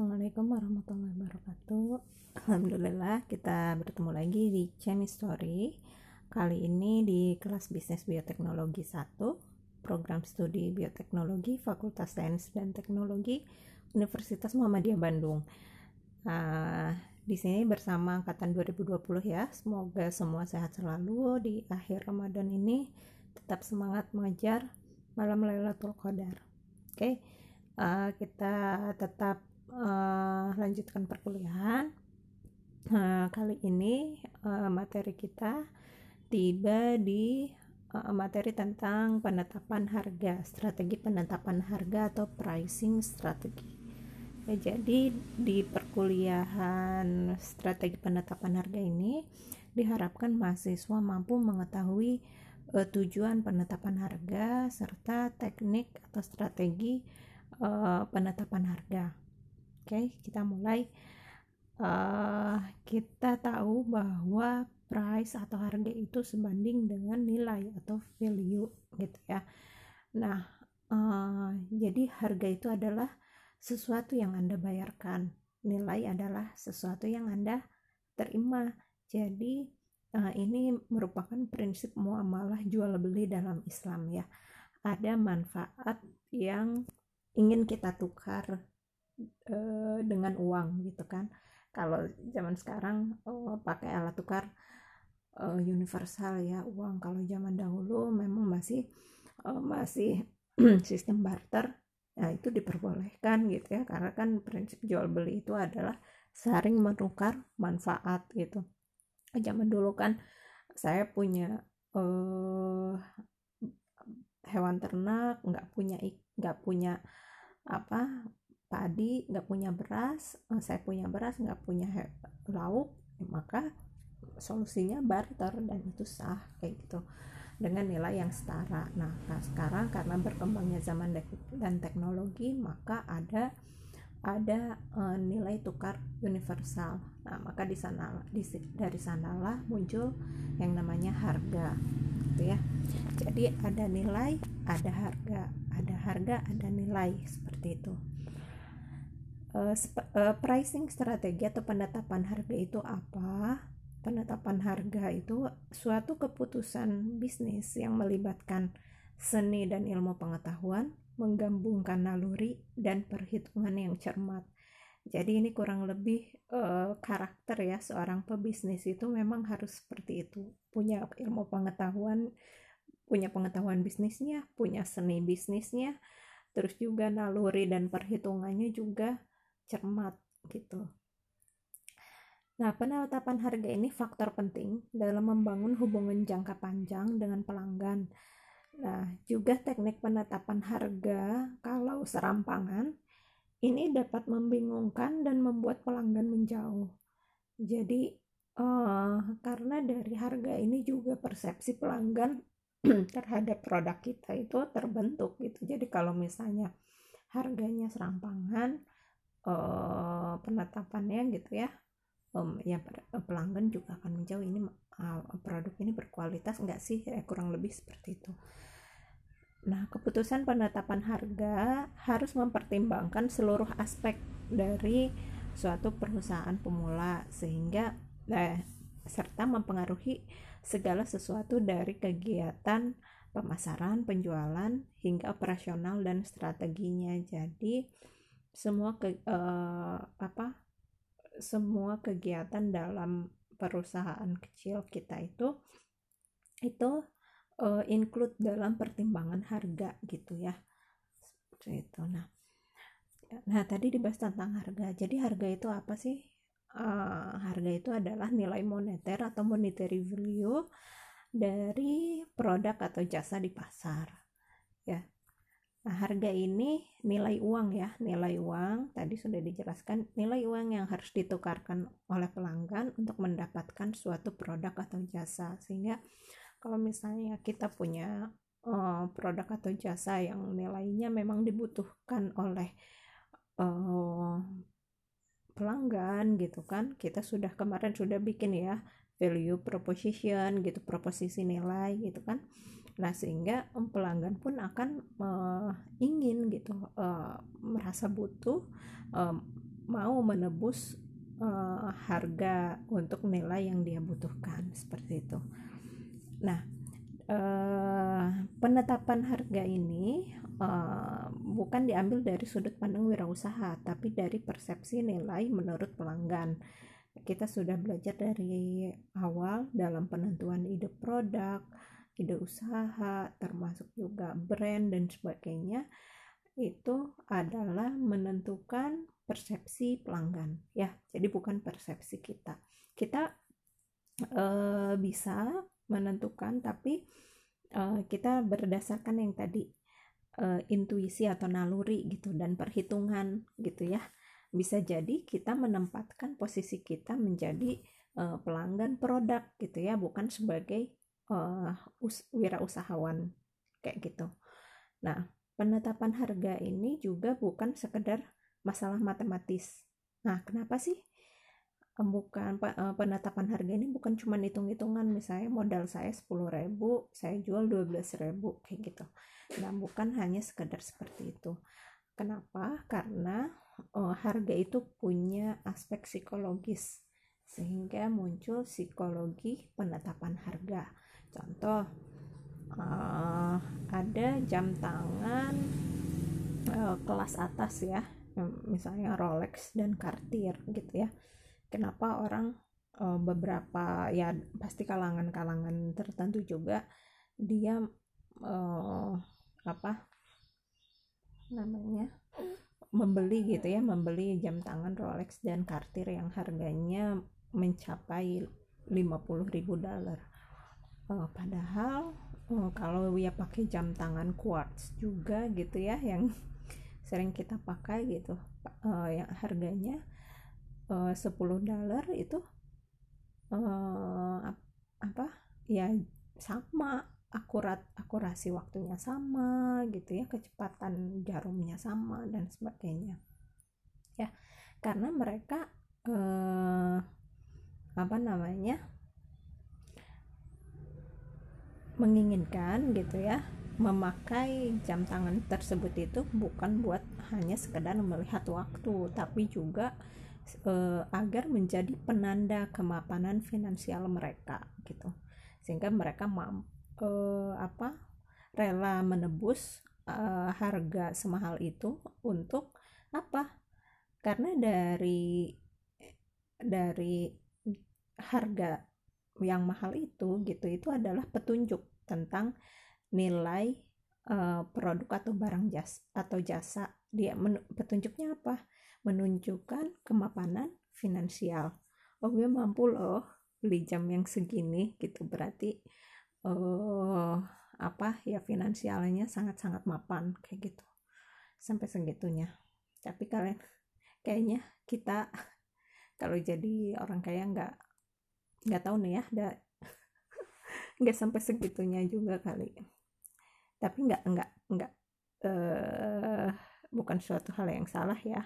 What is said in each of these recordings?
Assalamualaikum warahmatullahi wabarakatuh. Alhamdulillah kita bertemu lagi di Chinese Story. Kali ini di kelas Bisnis Bioteknologi 1 Program Studi Bioteknologi Fakultas Sains dan Teknologi Universitas Muhammadiyah Bandung. Uh, Di sini bersama Angkatan 2020 ya. Semoga semua sehat selalu. Di akhir Ramadan ini Tetap semangat mengejar malam Lailatul Qadar. Oke okay? uh, kita tetap uh, lanjutkan perkuliahan. Uh, kali ini uh, materi kita tiba di uh, materi tentang penetapan harga, strategi penetapan harga atau pricing strategi. Ya, jadi di perkuliahan strategi penetapan harga ini diharapkan mahasiswa mampu mengetahui uh, tujuan penetapan harga serta teknik atau strategi uh, penetapan harga Oke, kita mulai. Uh, kita tahu bahwa price atau harga itu sebanding dengan nilai atau value gitu ya. Nah, uh, jadi harga itu adalah sesuatu yang Anda bayarkan. Nilai adalah sesuatu yang Anda terima. Jadi uh, ini merupakan prinsip muamalah jual beli dalam Islam ya. Ada manfaat yang ingin kita tukar uh, dengan uang gitu kan. Kalau zaman sekarang uh, pakai alat tukar uh, universal ya uang. Kalau zaman dahulu memang masih uh, masih sistem barter nah itu diperbolehkan gitu ya. Karena kan prinsip jual beli itu adalah saling menukar manfaat gitu. Zaman dulu kan saya punya uh, hewan ternak nggak punya nggak punya apa padi nggak punya beras eh, saya punya beras nggak punya lauk ya maka solusinya barter dan itu sah kayak gitu. Dengan nilai yang setara. Nah, nah sekarang karena berkembangnya zaman dan teknologi maka ada ada uh, nilai tukar universal. Nah maka di sana di, dari sanalah muncul yang namanya harga gitu ya. Jadi ada nilai ada harga. Ada harga ada nilai seperti itu uh, uh, pricing strategi atau penetapan harga itu apa? Penetapan harga itu suatu keputusan bisnis yang melibatkan seni dan ilmu pengetahuan, menggabungkan naluri dan perhitungan yang cermat. Jadi ini kurang lebih uh, karakter ya seorang pebisnis itu memang harus seperti itu, punya ilmu pengetahuan, punya pengetahuan bisnisnya, punya seni bisnisnya, terus juga naluri dan perhitungannya juga cermat gitu. Nah, penetapan harga ini faktor penting dalam membangun hubungan jangka panjang dengan pelanggan. Nah, juga teknik penetapan harga kalau serampangan ini dapat membingungkan dan membuat pelanggan menjauh. Jadi, uh, karena dari harga ini juga persepsi pelanggan terhadap produk kita itu terbentuk gitu. Jadi kalau misalnya harganya serampangan, uh, penetapannya gitu ya. Um, ya pelanggan juga akan menjauh ini uh, produk ini berkualitas enggak sih? Eh, kurang lebih seperti itu. Nah keputusan penetapan harga harus mempertimbangkan seluruh aspek dari suatu perusahaan pemula sehingga eh, serta mempengaruhi segala sesuatu dari kegiatan pemasaran, penjualan hingga operasional dan strateginya. Jadi semua ke uh, apa semua kegiatan dalam perusahaan kecil kita itu itu uh, include dalam pertimbangan harga gitu ya. Itu nah. Nah tadi dibahas tentang harga. Jadi harga itu apa sih? Uh, harga itu adalah nilai moneter atau monetary value dari produk atau jasa di pasar ya Nah, harga ini nilai uang ya, nilai uang tadi sudah dijelaskan, nilai uang yang harus ditukarkan oleh pelanggan untuk mendapatkan suatu produk atau jasa. Sehingga kalau misalnya kita punya uh, produk atau jasa yang nilainya memang dibutuhkan oleh uh, pelanggan gitu kan, kita sudah kemarin sudah bikin ya value proposition gitu, proposisi nilai gitu kan Nah, sehingga pelanggan pun akan uh, ingin gitu uh, merasa butuh uh, mau menebus uh, harga untuk nilai yang dia butuhkan seperti itu. Nah, uh, penetapan harga ini uh, bukan diambil dari sudut pandang wirausaha, tapi dari persepsi nilai menurut pelanggan. Kita sudah belajar dari awal dalam penentuan ide produk, ide usaha, termasuk juga brand dan sebagainya itu adalah menentukan persepsi pelanggan ya. Jadi bukan persepsi kita. Kita e, bisa menentukan tapi e, kita berdasarkan yang tadi e, intuisi atau naluri gitu dan perhitungan gitu ya. Bisa jadi kita menempatkan posisi kita menjadi e, pelanggan produk gitu ya bukan sebagai e, us, wirausahawan kayak gitu nah penetapan harga ini juga bukan sekedar masalah matematis. Nah, kenapa sih bukan eh, penetapan harga ini bukan cuma hitung-hitungan misalnya modal saya 10.000, saya jual 12.000 kayak gitu. Nah, bukan hanya sekedar seperti itu. Kenapa? Karena oh, harga itu punya aspek psikologis sehingga muncul psikologi penetapan harga. Contoh uh, ada jam tangan uh, kelas atas ya misalnya Rolex dan Cartier gitu ya. Kenapa orang uh, beberapa ya pasti kalangan-kalangan tertentu juga dia uh, apa namanya membeli gitu ya membeli jam tangan Rolex dan Cartier yang harganya mencapai 50.000 dolar uh, padahal oh, kalau ya pakai jam tangan quartz juga gitu ya yang sering kita pakai gitu uh, yang harganya uh, 10 dolar itu uh, apa ya sama akurat akurasi waktunya sama gitu ya kecepatan jarumnya sama dan sebagainya. Ya karena mereka uh, apa namanya menginginkan gitu ya memakai jam tangan tersebut itu bukan buat hanya sekedar melihat waktu tapi juga e, agar menjadi penanda kemapanan finansial mereka gitu. Sehingga mereka mampu e, apa rela menebus e, harga semahal itu untuk apa? Karena dari dari harga yang mahal itu gitu itu adalah petunjuk tentang nilai uh, produk atau barang jas atau jasa. Dia petunjuknya apa? Menunjukkan kemapanan finansial. Oh gue mampu loh beli jam yang segini gitu. Berarti uh, apa ya finansialnya sangat-sangat mapan kayak gitu. Sampai segitunya. Tapi kalian kayaknya kita kalau jadi orang kaya nggak nggak tahu nih ya nggak sampai segitunya juga kali. Tapi nggak nggak nggak uh, bukan suatu hal yang salah ya.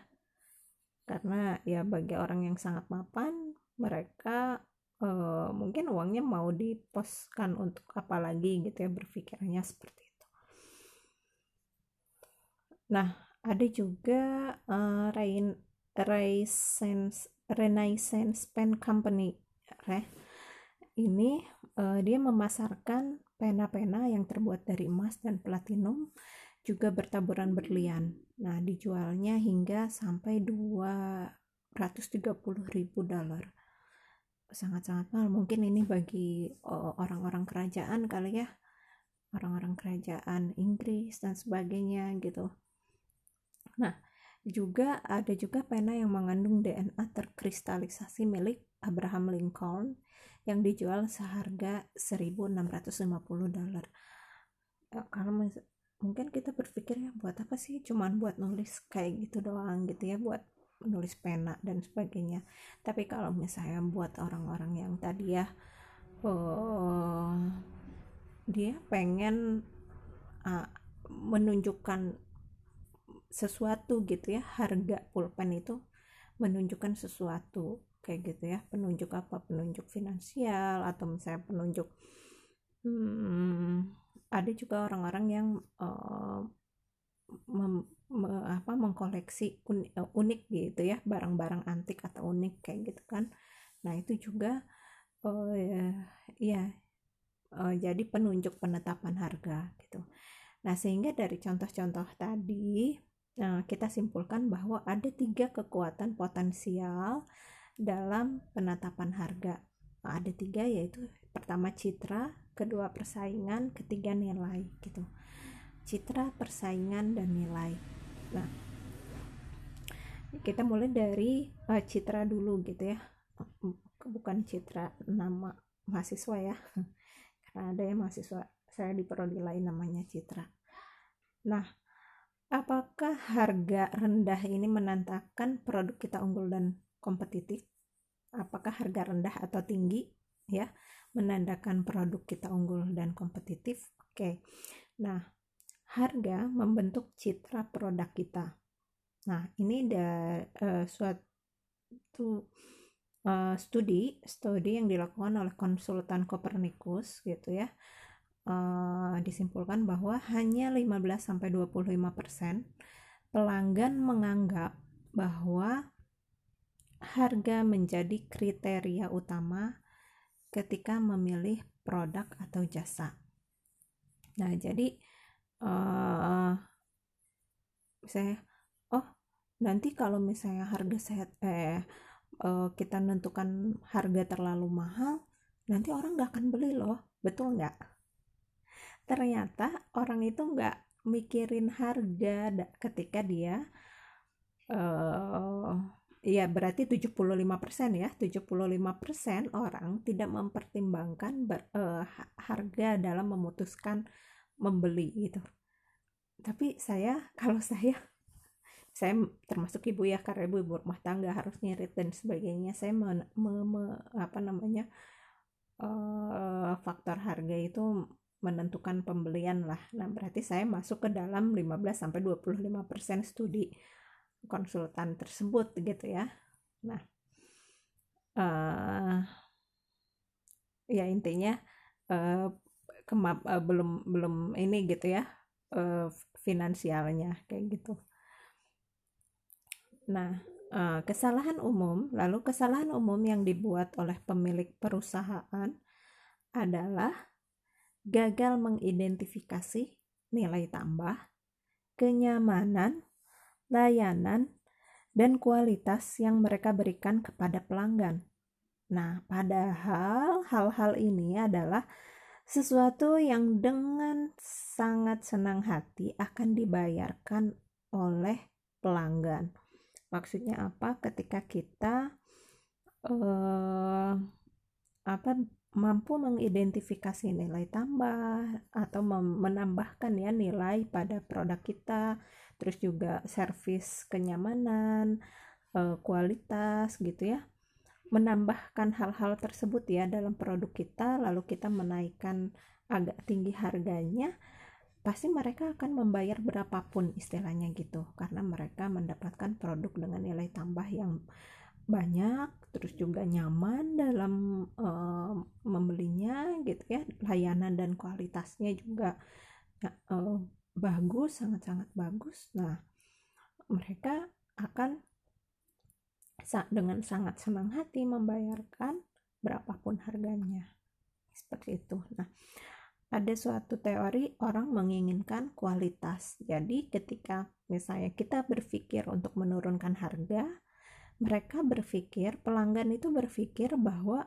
Karena ya bagi orang yang sangat mapan mereka uh, mungkin uangnya mau diposkan untuk apa lagi gitu ya berpikirnya seperti itu. Nah ada juga uh, Rain Renaissance Renaissance Pen Company ya ini uh, dia memasarkan pena-pena yang terbuat dari emas dan platinum juga bertaburan berlian. Nah, dijualnya hingga sampai 230 ribu dolar. Sangat-sangat mahal. Mungkin ini bagi eh, orang-orang kerajaan kali ya. Orang-orang kerajaan Inggris dan sebagainya gitu. Nah, juga ada juga pena yang mengandung DNA terkristalisasi milik Abraham Lincoln yang dijual seharga 1650 dolar. Ya, kalau mungkin kita berpikir ya buat apa sih? Cuman buat nulis kayak gitu doang gitu ya buat nulis pena dan sebagainya. Tapi kalau misalnya buat orang-orang yang tadi ya uh, dia pengen uh, menunjukkan sesuatu gitu ya harga pulpen itu menunjukkan sesuatu kayak gitu ya penunjuk apa? Penunjuk finansial atau misalnya penunjuk hmm, ada juga orang-orang yang uh, me, apa mengkoleksi unik, eh, unik gitu ya barang-barang antik atau unik kayak gitu kan. Nah itu juga uh, ya uh, jadi penunjuk penetapan harga gitu. Nah sehingga dari contoh-contoh tadi uh, kita simpulkan bahwa ada tiga kekuatan potensial dalam penetapan harga. Nah, ada tiga yaitu pertama citra kedua persaingan ketiga nilai gitu. Citra persaingan dan nilai. Nah kita mulai dari uh, citra dulu gitu ya. Bukan citra nama mahasiswa ya. Karena ada ya mahasiswa saya di prodi lain namanya citra. Nah apakah harga rendah ini menandakan produk kita unggul dan kompetitif apakah harga rendah atau tinggi ya menandakan produk kita unggul dan kompetitif oke nah harga membentuk citra produk kita. Nah, ini ada uh, suatu uh, studi, studi yang dilakukan oleh konsultan Copernicus gitu ya. Uh, disimpulkan bahwa hanya 15 sampai 25% pelanggan menganggap bahwa harga menjadi kriteria utama ketika memilih produk atau jasa. Nah, jadi uh, misalnya oh nanti kalau misalnya harga sehat eh uh, kita menentukan harga terlalu mahal nanti orang nggak akan beli loh betul nggak ternyata orang itu nggak mikirin harga ketika dia uh, ya berarti 75% ya. 75% orang tidak mempertimbangkan ber, uh, harga dalam memutuskan membeli gitu. Tapi saya kalau saya saya termasuk ibu ya karena ibu ibu rumah tangga harus ngirit dan sebagainya saya me, me, me, apa namanya uh, faktor harga itu menentukan pembelian lah. Nah berarti saya masuk ke dalam 15 sampai 25 persen studi konsultan tersebut gitu ya nah uh, ya intinya uh, kemap uh, belum belum ini gitu ya uh, finansialnya kayak gitu. Nah, uh, kesalahan umum, lalu kesalahan umum yang dibuat oleh pemilik perusahaan adalah gagal mengidentifikasi nilai tambah, kenyamanan, layanan, dan kualitas yang mereka berikan kepada pelanggan. Nah, padahal hal-hal ini adalah sesuatu yang dengan sangat senang hati akan dibayarkan oleh pelanggan. Maksudnya apa? Ketika kita uh, apa mampu mengidentifikasi nilai tambah atau menambahkan ya nilai pada produk kita, terus juga servis kenyamanan, uh, kualitas gitu ya. Menambahkan hal-hal tersebut ya dalam produk kita lalu kita menaikkan agak tinggi harganya pasti mereka akan membayar berapapun istilahnya gitu. Karena mereka mendapatkan produk dengan nilai tambah yang banyak terus juga nyaman dalam uh, membelinya gitu ya. Layanan dan kualitasnya juga uh, bagus sangat-sangat bagus nah mereka akan dengan sangat senang hati membayarkan berapapun harganya. Seperti itu. Nah, ada suatu teori orang menginginkan kualitas. Jadi ketika misalnya kita berpikir untuk menurunkan harga, mereka berpikir, pelanggan itu berpikir bahwa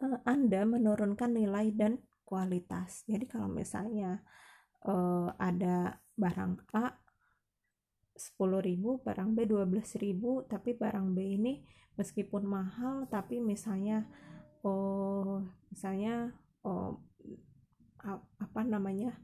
uh, Anda menurunkan nilai dan kualitas. Jadi kalau misalnya uh, ada barang A 10.000 barang B 12.000 tapi barang B ini meskipun mahal tapi misalnya oh misalnya oh apa namanya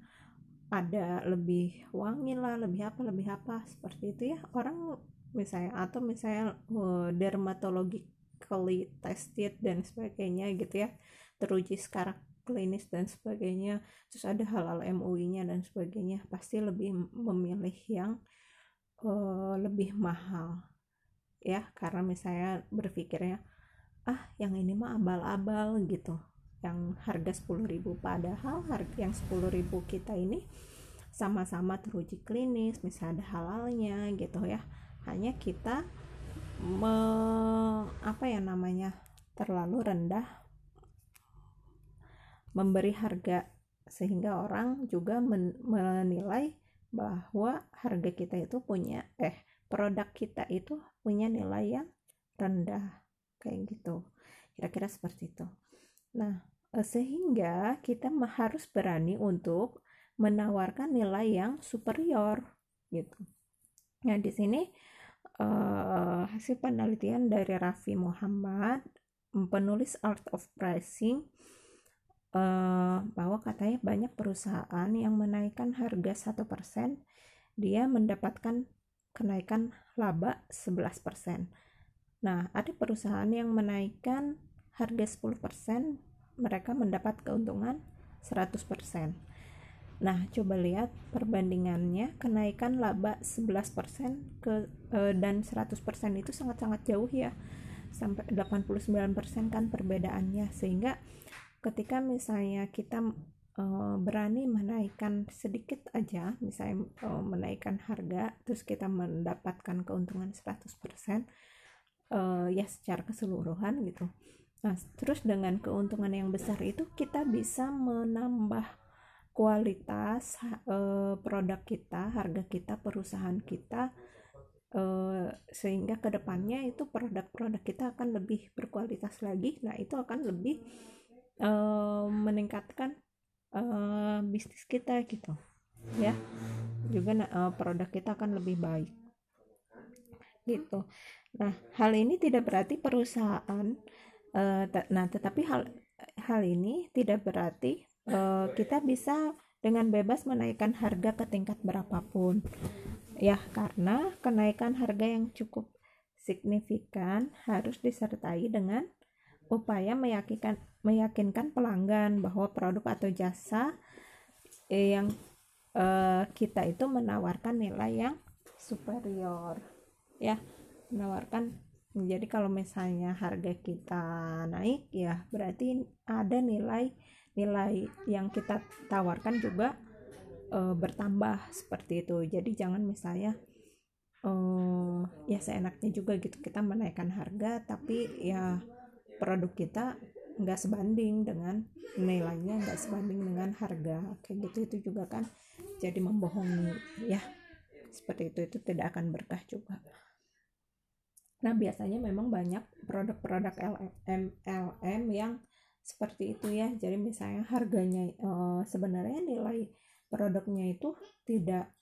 ada lebih wangi lah lebih apa lebih apa seperti itu ya. Orang misalnya atau misalnya oh, dermatologically tested dan sebagainya gitu ya teruji secara klinis dan sebagainya terus ada halal MUI nya dan sebagainya pasti lebih memilih yang uh, lebih mahal ya. Karena misalnya berpikirnya ah yang ini mah abal-abal gitu. Yang harga 10.000 padahal harga yang 10.000 kita ini sama-sama teruji klinis misalnya ada halalnya gitu ya. Hanya kita me, apa ya namanya terlalu rendah memberi harga sehingga orang juga men, menilai bahwa harga kita itu punya eh produk kita itu punya nilai yang rendah kayak gitu. Kira-kira seperti itu. Nah eh, sehingga kita harus berani untuk menawarkan nilai yang superior gitu. Nah di sini uh, hasil penelitian dari Raffi Muhammad penulis Art of Pricing uh, bahwa katanya banyak perusahaan yang menaikkan harga 1% dia mendapatkan kenaikan laba 11%. Nah, ada perusahaan yang menaikkan harga 10%, mereka mendapat keuntungan 100%. Nah, coba lihat perbandingannya kenaikan laba 11% ke eh, dan 100% itu sangat-sangat jauh ya. Sampai 89% kan perbedaannya sehingga ketika misalnya kita uh, berani menaikkan sedikit aja misalnya uh, menaikkan harga terus kita mendapatkan keuntungan 100% uh, ya secara keseluruhan gitu. Nah terus dengan keuntungan yang besar itu kita bisa menambah kualitas uh, produk kita harga kita perusahaan kita uh, sehingga ke depannya itu produk-produk kita akan lebih berkualitas lagi. Nah itu akan lebih uh, meningkatkan uh, bisnis kita gitu ya. Juga uh, produk kita akan lebih baik. Gitu. Nah hal ini tidak berarti perusahaan uh, nah tetapi hal hal ini tidak berarti uh, kita bisa dengan bebas menaikkan harga ke tingkat berapapun ya. Karena kenaikan harga yang cukup signifikan harus disertai dengan upaya meyakinkan meyakinkan pelanggan bahwa produk atau jasa eh, yang eh, kita itu menawarkan nilai yang superior ya. Menawarkan jadi kalau misalnya harga kita naik ya berarti ada nilai nilai yang kita tawarkan juga e, bertambah seperti itu. Jadi jangan misalnya e, ya seenaknya juga gitu kita menaikkan harga tapi ya produk kita nggak sebanding dengan nilainya nggak sebanding dengan harga. Kayak gitu itu juga kan jadi membohongi ya. Seperti itu itu tidak akan berkah juga. Nah biasanya memang banyak produk-produk LM yang seperti itu ya. Jadi misalnya harganya e, sebenarnya nilai produknya itu tidak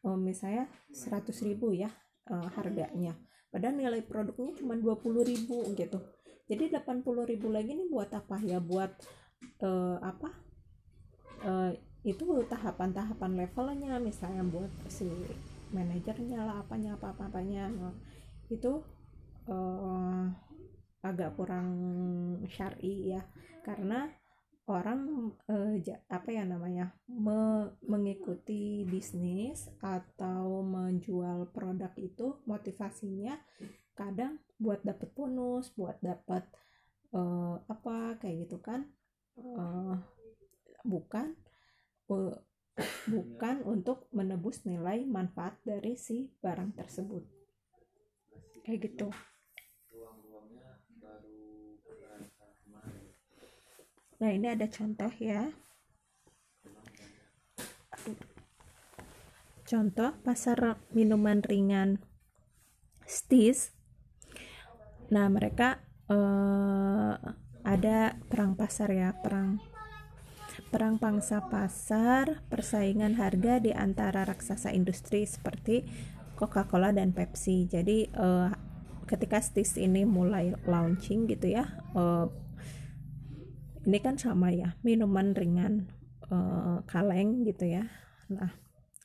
e, misalnya 100.000 ya e, harganya. Padahal nilai produknya cuma 20.000 gitu jadi 80 ribu lagi nih buat apa? Ya buat uh, apa? Uh, itu tahapan-tahapan levelnya misalnya buat si manajernya lah apanya apa apa apanya. Nah, itu uh, agak kurang syari ya. Karena orang uh, apa ya namanya me mengikuti bisnis atau menjual produk itu motivasinya kadang buat dapet bonus buat dapet uh, apa kayak gitu kan uh, bukan uh, bukan untuk menebus nilai manfaat dari si barang tersebut. Kayak gitu. Nah ini ada contoh ya. Contoh pasar minuman ringan Stis nah mereka uh, ada perang pasar ya perang perang pangsa pasar persaingan harga di antara raksasa industri seperti Coca-Cola dan Pepsi. Jadi uh, ketika Stis ini mulai launching gitu ya uh, ini kan sama ya minuman ringan uh, kaleng gitu ya. Nah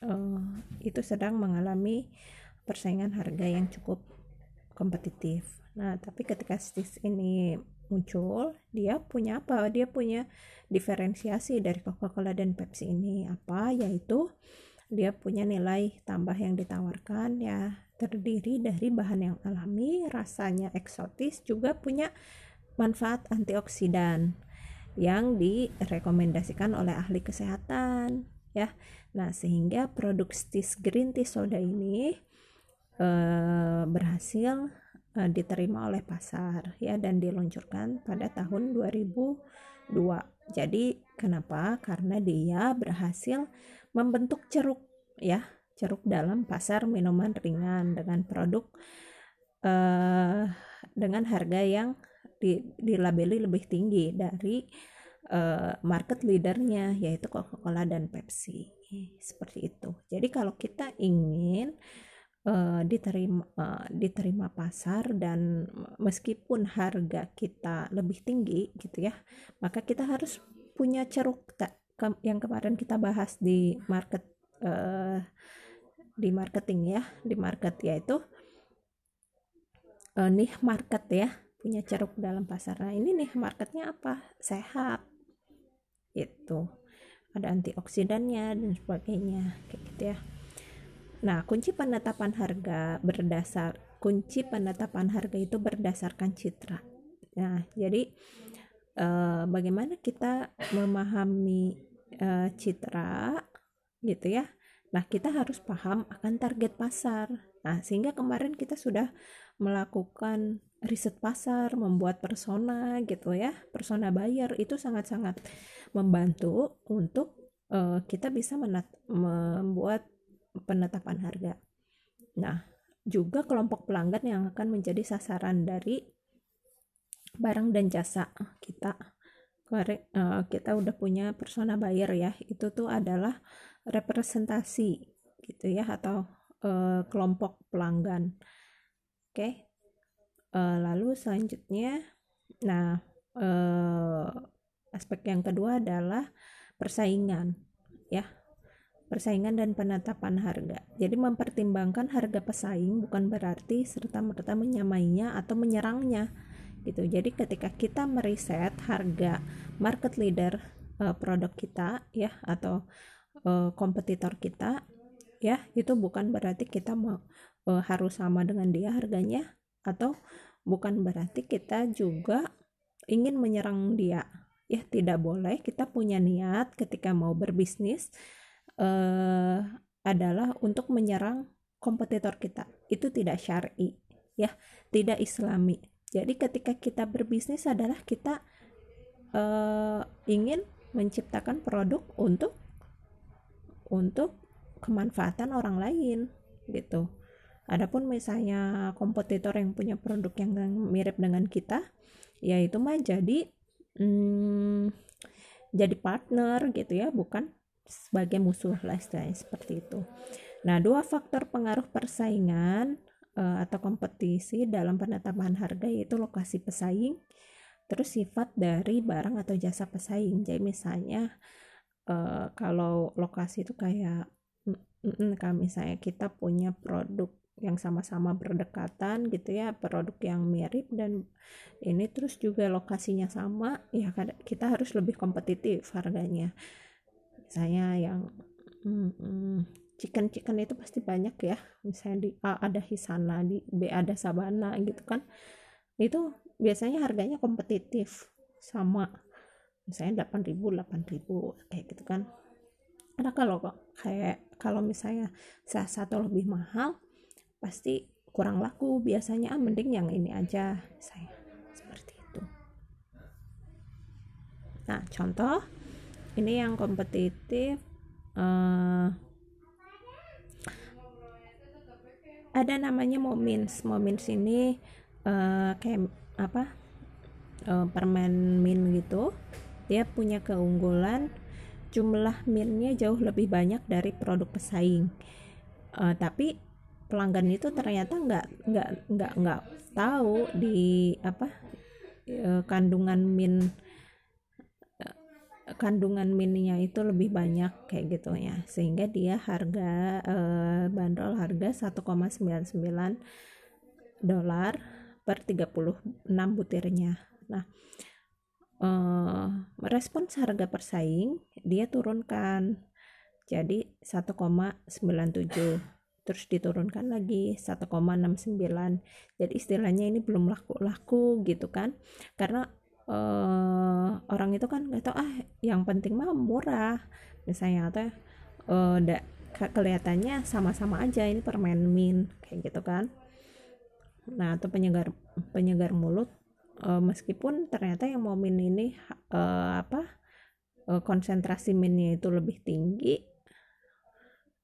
uh, itu sedang mengalami persaingan harga yang cukup kompetitif Nah, tapi ketika stis ini muncul, dia punya apa? Dia punya diferensiasi dari Coca-Cola dan Pepsi ini apa? Yaitu dia punya nilai tambah yang ditawarkan ya terdiri dari bahan yang alami, rasanya eksotis, juga punya manfaat antioksidan yang direkomendasikan oleh ahli kesehatan ya nah sehingga produk stis green tea soda ini uh, berhasil uh, diterima oleh pasar ya dan diluncurkan pada tahun 2002 jadi kenapa? Karena dia berhasil membentuk ceruk ya ceruk dalam pasar minuman ringan dengan produk uh, dengan harga yang di, dilabeli lebih tinggi dari uh, market leadernya yaitu Coca-Cola dan Pepsi. Seperti itu. Jadi kalau kita ingin uh, diterima uh, diterima pasar dan meskipun harga kita lebih tinggi gitu ya, maka kita harus punya ceruk yang kemarin kita bahas di market uh, di marketing ya, di market yaitu uh, nih market ya punya ceruk dalam pasar. Nah ini nih marketnya apa? Sehat. Itu ada antioksidannya dan sebagainya kayak gitu ya nah kunci penetapan harga berdasar kunci penetapan harga itu berdasarkan citra. Nah jadi eh, bagaimana kita memahami eh, citra gitu ya? Nah kita harus paham akan target pasar. Nah sehingga kemarin kita sudah melakukan riset pasar, membuat persona gitu ya, persona buyer itu sangat-sangat membantu untuk uh, kita bisa membuat penetapan harga. Nah, juga kelompok pelanggan yang akan menjadi sasaran dari barang dan jasa kita. Uh, kita udah punya persona buyer ya, itu tuh adalah representasi gitu ya atau uh, kelompok pelanggan Oke. Uh, lalu selanjutnya nah uh, aspek yang kedua adalah persaingan ya. Persaingan dan penetapan harga. Jadi mempertimbangkan harga pesaing bukan berarti serta-merta menyamainya atau menyerangnya gitu. Jadi ketika kita meriset harga market leader uh, produk kita ya atau uh, kompetitor kita ya itu bukan berarti kita mau uh, harus sama dengan dia harganya atau bukan berarti kita juga ingin menyerang dia ya tidak boleh kita punya niat ketika mau berbisnis uh, adalah untuk menyerang kompetitor kita. Itu tidak syari ya. Tidak islami. Jadi ketika kita berbisnis adalah kita uh, ingin menciptakan produk untuk untuk kemanfaatan orang lain gitu. Adapun misalnya kompetitor yang punya produk yang mirip dengan kita, ya itu mah jadi hmm, jadi partner gitu ya, bukan sebagai musuh lah istilahnya seperti itu. Nah, dua faktor pengaruh persaingan uh, atau kompetisi dalam penetapan harga yaitu lokasi pesaing, terus sifat dari barang atau jasa pesaing. Jadi misalnya uh, kalau lokasi itu kayak mm, kalau misalnya kita punya produk yang sama-sama berdekatan gitu ya produk yang mirip dan ini terus juga lokasinya sama ya kita harus lebih kompetitif harganya misalnya yang hmm, chicken chicken itu pasti banyak ya. Misalnya di A ada Hisana di B ada Sabana gitu kan. Itu biasanya harganya kompetitif sama misalnya 8000 8000 kayak gitu kan. Karena kalau kayak kalau misalnya salah satu lebih mahal pasti kurang laku. Biasanya ah mending yang ini aja saya seperti itu. Nah contoh ini yang kompetitif uh, ada namanya momins. Momins ini uh, kayak apa uh, permen min gitu. Dia punya keunggulan jumlah minnya jauh lebih banyak dari produk pesaing. Uh, tapi pelanggan itu ternyata nggak nggak nggak nggak tahu di apa e, kandungan min kandungan minnya itu lebih banyak kayak gitu ya. Sehingga dia harga e, bandrol harga 1,99 dolar per 36 butirnya. Nah e, respons harga persaing dia turunkan. Jadi 1,97 terus diturunkan lagi 1,69 jadi istilahnya ini belum laku-laku gitu kan. Karena uh, orang itu kan nggak tahu ah yang penting mah murah. Misalnya atau uh, da, kelihatannya sama-sama aja ini permen mint kayak gitu kan. Nah atau penyegar penyegar mulut uh, meskipun ternyata yang mau mint ini uh, apa uh, konsentrasi mintnya itu lebih tinggi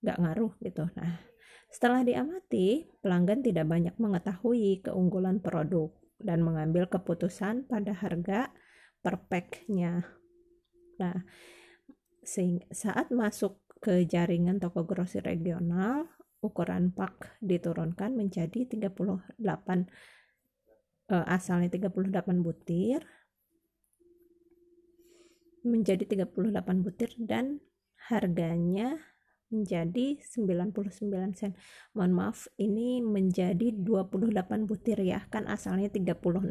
nggak ngaruh gitu. Nah setelah diamati pelanggan tidak banyak mengetahui keunggulan produk dan mengambil keputusan pada harga per packnya. Nah saat masuk ke jaringan toko grosir regional, ukuran pak diturunkan menjadi 38 eh, asalnya 38 butir menjadi 38 butir dan harganya menjadi 99 sen. Mohon maaf, ini menjadi 28 butir ya, kan asalnya 36.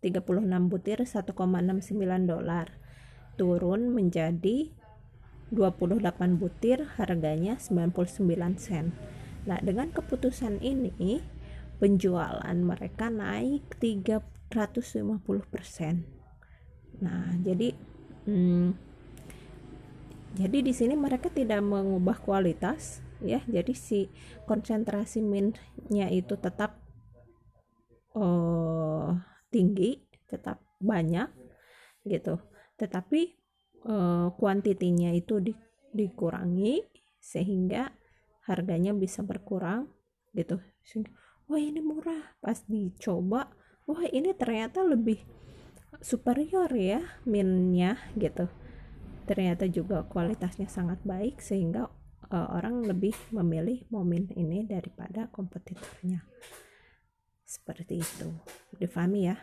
36 butir 1,69 dolar. Turun menjadi 28 butir harganya 99 sen. Nah, dengan keputusan ini penjualan mereka naik 350%. Nah, jadi hmm, jadi di sini mereka tidak mengubah kualitas ya. Jadi si konsentrasi minnya itu tetap uh, tinggi, tetap banyak gitu. Tetapi uh, kuantitinya itu di, dikurangi sehingga harganya bisa berkurang gitu wah ini murah pas dicoba wah ini ternyata lebih superior ya minnya gitu ternyata juga kualitasnya sangat baik sehingga uh, orang lebih memilih momin ini daripada kompetitornya seperti itu difahami ya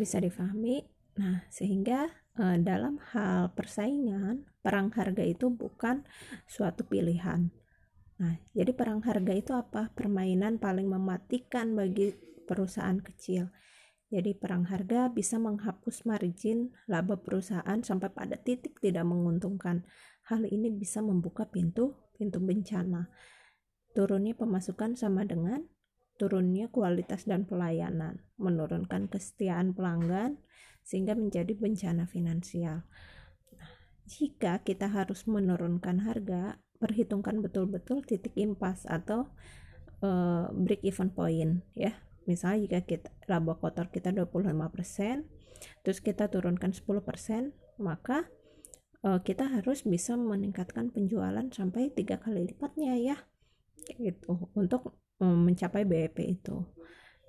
bisa difahami nah sehingga uh, dalam hal persaingan, perang harga itu bukan suatu pilihan. Nah, jadi perang harga itu apa? Permainan paling mematikan bagi perusahaan kecil. Jadi perang harga bisa menghapus margin laba perusahaan sampai pada titik tidak menguntungkan. Hal ini bisa membuka pintu pintu bencana. Turunnya pemasukan sama dengan turunnya kualitas dan pelayanan, menurunkan kesetiaan pelanggan, sehingga menjadi bencana finansial. Nah, jika kita harus menurunkan harga, perhitungkan betul-betul titik impas atau uh, break even point ya. Misalnya jika kita laba kotor kita 25%, terus kita turunkan 10%, maka uh, kita harus bisa meningkatkan penjualan sampai tiga kali lipatnya ya. Gitu untuk um, mencapai BEP itu.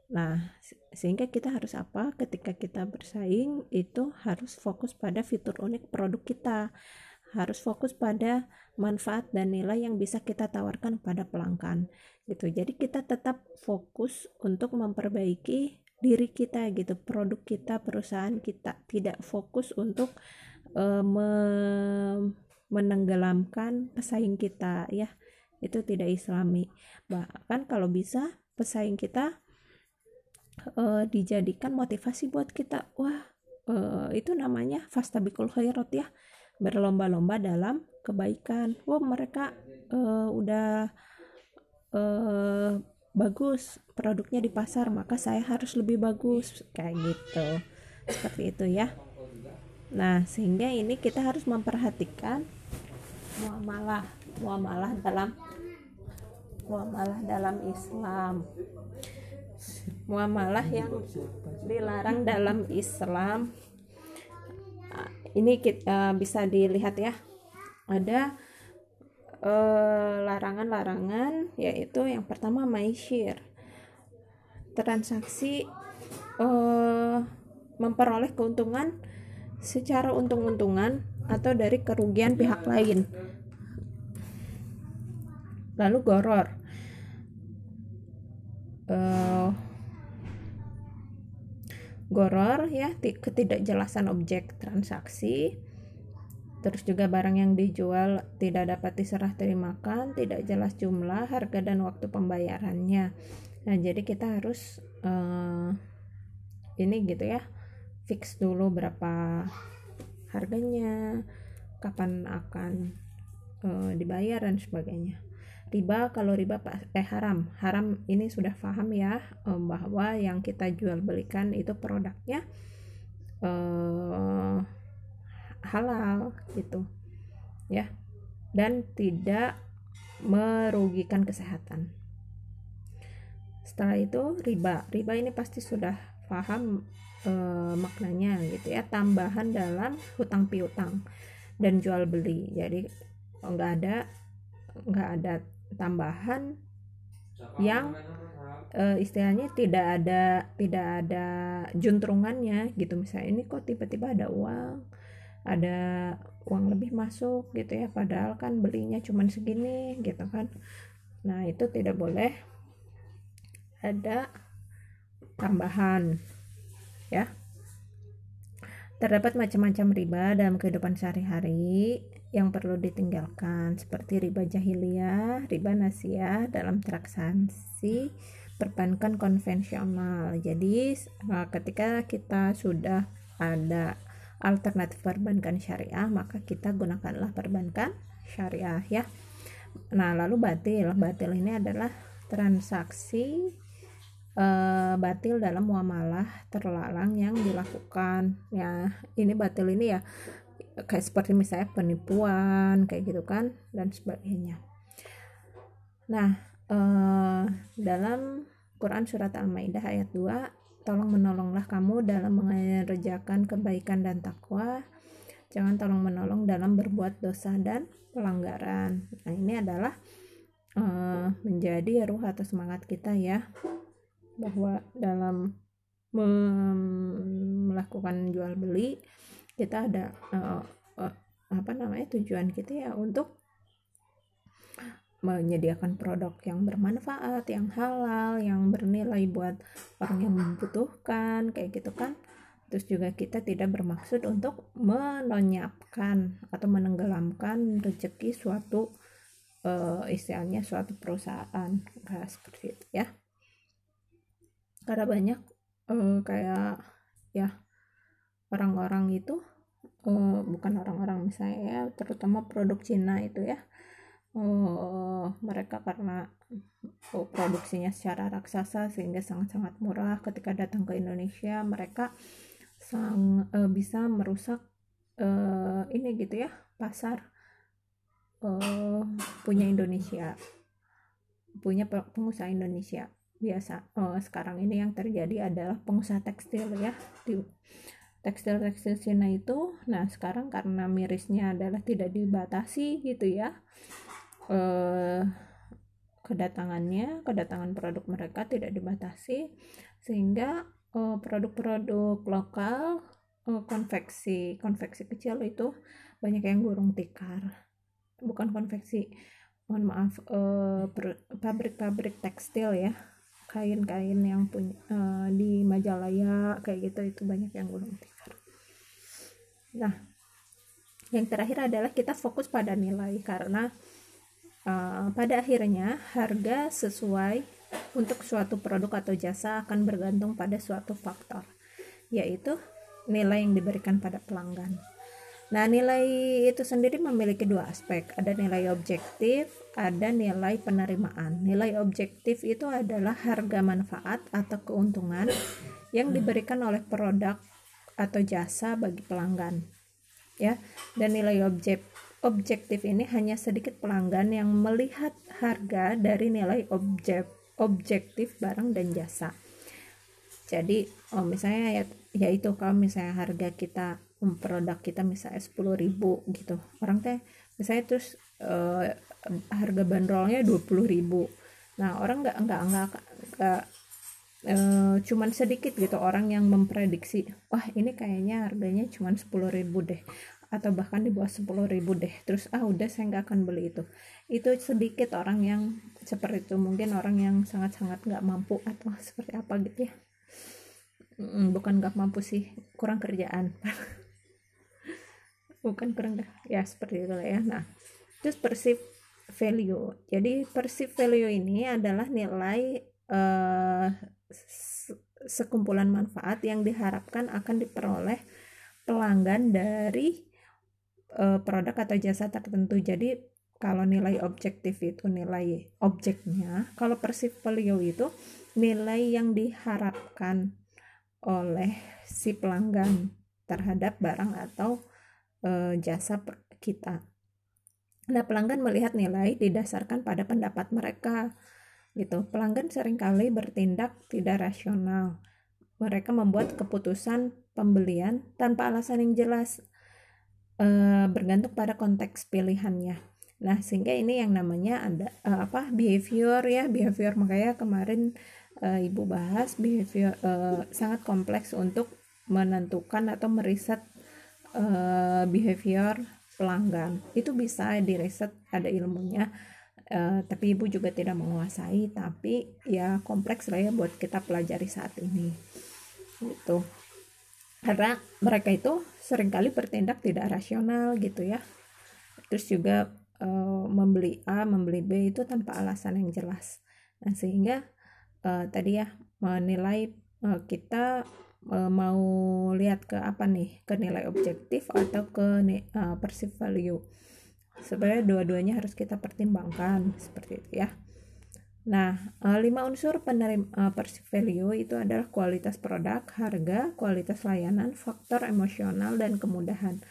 Nah, sehingga kita harus apa? Ketika kita bersaing itu harus fokus pada fitur unik produk kita. Harus fokus pada manfaat dan nilai yang bisa kita tawarkan pada pelanggan. Gitu. Jadi kita tetap fokus untuk memperbaiki diri kita gitu, produk kita, perusahaan kita. Tidak fokus untuk uh, me menenggelamkan pesaing kita ya. Itu tidak islami. Bahkan kalau bisa pesaing kita uh, dijadikan motivasi buat kita wah uh, itu namanya fastabikul khairat ya berlomba-lomba dalam kebaikan. Wah mereka uh, udah uh, bagus produknya di pasar maka saya harus lebih bagus. Kayak gitu. Seperti itu ya. Nah sehingga ini kita harus memperhatikan muamalah muamalah dalam muamalah dalam Islam. Muamalah yang dilarang dalam Islam. Ini kita, uh, bisa dilihat ya ada uh, larangan-larangan uh, yaitu yang pertama maishir transaksi uh, memperoleh keuntungan secara untung-untungan atau dari kerugian pihak lain. Lalu goror. Uh, goror ya ketidakjelasan objek transaksi terus juga barang yang dijual tidak dapat diserah terimakan tidak jelas jumlah harga dan waktu pembayarannya. Nah jadi kita harus uh, ini gitu ya fix dulu berapa harganya kapan akan uh, dibayar dan sebagainya. Riba kalau riba eh haram. Haram ini sudah paham ya um, bahwa yang kita jual belikan itu produknya uh, halal gitu. Ya. Dan tidak merugikan kesehatan. Setelah itu riba. Riba ini pasti sudah paham e, maknanya gitu ya. Tambahan dalam hutang piutang dan jual beli. Jadi nggak ada nggak ada tambahan yang e, istilahnya tidak ada tidak ada juntrungannya gitu. Misalnya ini kok tiba-tiba ada uang ada uang lebih masuk gitu ya padahal kan belinya cuma segini gitu kan nah itu tidak boleh ada tambahan ya terdapat macam-macam riba dalam kehidupan sehari-hari yang perlu ditinggalkan seperti riba jahiliyah, riba nasiah dalam transaksi perbankan konvensional. Jadi ketika kita sudah ada alternatif perbankan syariah maka kita gunakanlah perbankan syariah ya. Nah lalu batil. Batil ini adalah transaksi e, batil dalam muamalah terlarang yang dilakukan ya. Ini batil ini ya kayak seperti misalnya penipuan kayak gitu kan dan sebagainya. Nah e, dalam Quran surat Al-Maidah ayat 2 tolong menolonglah kamu dalam mengerjakan kebaikan dan takwa. Jangan tolong menolong dalam berbuat dosa dan pelanggaran. Nah ini adalah uh, menjadi ruh atau semangat kita ya bahwa dalam melakukan jual beli kita ada uh, uh, apa namanya tujuan kita ya untuk menyediakan produk yang bermanfaat, yang halal, yang bernilai buat orang yang membutuhkan, kayak gitu kan. Terus juga kita tidak bermaksud untuk menonyapkan atau menenggelamkan rezeki suatu uh, istilahnya suatu perusahaan kayak seperti itu ya. Karena banyak uh, kayak ya orang-orang itu uh, bukan orang-orang misalnya ya, terutama produk Cina itu ya oh, mereka karena oh, produksinya secara raksasa sehingga sangat-sangat murah. Ketika datang ke Indonesia mereka sang uh, bisa merusak uh, ini gitu ya pasar uh, punya Indonesia punya pengusaha Indonesia. Biasa uh, sekarang ini yang terjadi adalah pengusaha tekstil ya di tekstil-tekstil Cina itu. Nah sekarang karena mirisnya adalah tidak dibatasi gitu ya eh, kedatangannya kedatangan produk mereka tidak dibatasi sehingga eh, produk-produk lokal eh, konveksi konveksi kecil itu banyak yang gurung tikar bukan konveksi mohon maaf eh, pabrik-pabrik tekstil ya kain-kain yang punya uh, di Majalaya kayak gitu itu banyak yang gulung tikar. Nah, yang terakhir adalah kita fokus pada nilai karena uh, pada akhirnya harga sesuai untuk suatu produk atau jasa akan bergantung pada suatu faktor yaitu nilai yang diberikan pada pelanggan. Nah, nilai itu sendiri memiliki dua aspek. Ada nilai objektif, ada nilai penerimaan. Nilai objektif itu adalah harga manfaat atau keuntungan yang diberikan oleh produk atau jasa bagi pelanggan. Ya, dan nilai objek objektif ini hanya sedikit pelanggan yang melihat harga dari nilai objek objektif barang dan jasa. Jadi, oh misalnya ya, ya itu kalau misalnya harga kita um, produk kita misalnya 10.000 gitu. Orang teh misalnya terus uh, harga bandrolnya 20.000. Nah, orang nggak nggak nggak nggak uh, cuman sedikit gitu orang yang memprediksi, wah ini kayaknya harganya cuman 10.000 deh atau bahkan di bawah 10 ribu deh. Terus ah udah saya nggak akan beli itu. Itu sedikit orang yang seperti itu. Mungkin orang yang sangat-sangat nggak mampu atau seperti apa gitu ya. Bukan nggak mampu sih. Kurang kerjaan. Bukan kurang ya seperti itu ya. Nah terus perceived value. Jadi perceived value ini adalah nilai uh, sekumpulan manfaat yang diharapkan akan diperoleh pelanggan dari uh, produk atau jasa tertentu jadi kalau nilai objektif itu nilai objeknya kalau value itu nilai yang diharapkan oleh si pelanggan terhadap barang atau e, jasa kita Nah, pelanggan melihat nilai didasarkan pada pendapat mereka. Gitu. Pelanggan sering kali bertindak tidak rasional. Mereka membuat keputusan pembelian tanpa alasan yang jelas e, bergantung pada konteks pilihannya. Nah, sehingga ini yang namanya ada e, apa? behavior ya, behavior makanya kemarin e, Ibu bahas behavior e, sangat kompleks untuk menentukan atau meriset e, behavior pelanggan itu bisa riset ada ilmunya uh, tapi ibu juga tidak menguasai tapi ya kompleks lah ya buat kita pelajari saat ini gitu karena mereka itu sering kali bertindak tidak rasional gitu ya. Terus juga uh, membeli A membeli B itu tanpa alasan yang jelas. Nah sehingga uh, tadi ya menilai uh, kita uh, mau lihat ke apa nih? Ke nilai objektif atau ke uh, perceived value. Sebenarnya dua-duanya harus kita pertimbangkan seperti itu ya nah uh, lima unsur penerima uh, perceived value itu adalah kualitas produk harga kualitas layanan faktor emosional dan kemudahan.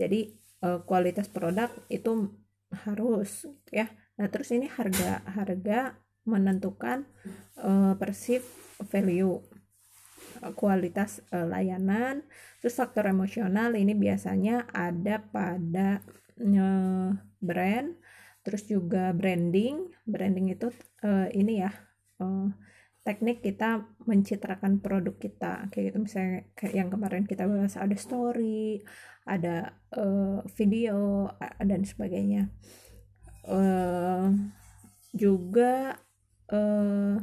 Jadi uh, kualitas produk itu harus ya. Nah terus ini harga harga menentukan perceived value kualitas layanan. Terus faktor emosional ini biasanya ada pada brand terus juga branding. Branding itu uh, ini ya uh, teknik kita mencitrakan produk kita. Kayak gitu misalnya kayak yang kemarin kita bahas ada story ada uh, video dan sebagainya. Uh, juga uh,